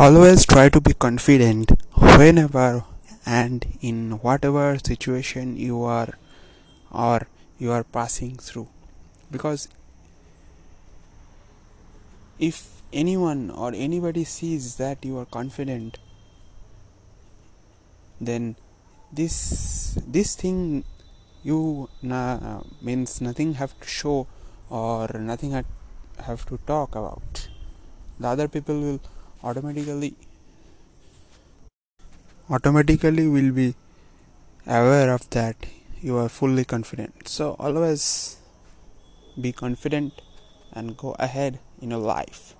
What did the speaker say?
always try to be confident whenever and in whatever situation you are or you are passing through. Because if anyone or anybody sees that you are confident then this this thing you na- means nothing have to show or nothing have to talk about. The other people will automatically automatically will be aware of that you are fully confident. So always be confident and go ahead in your life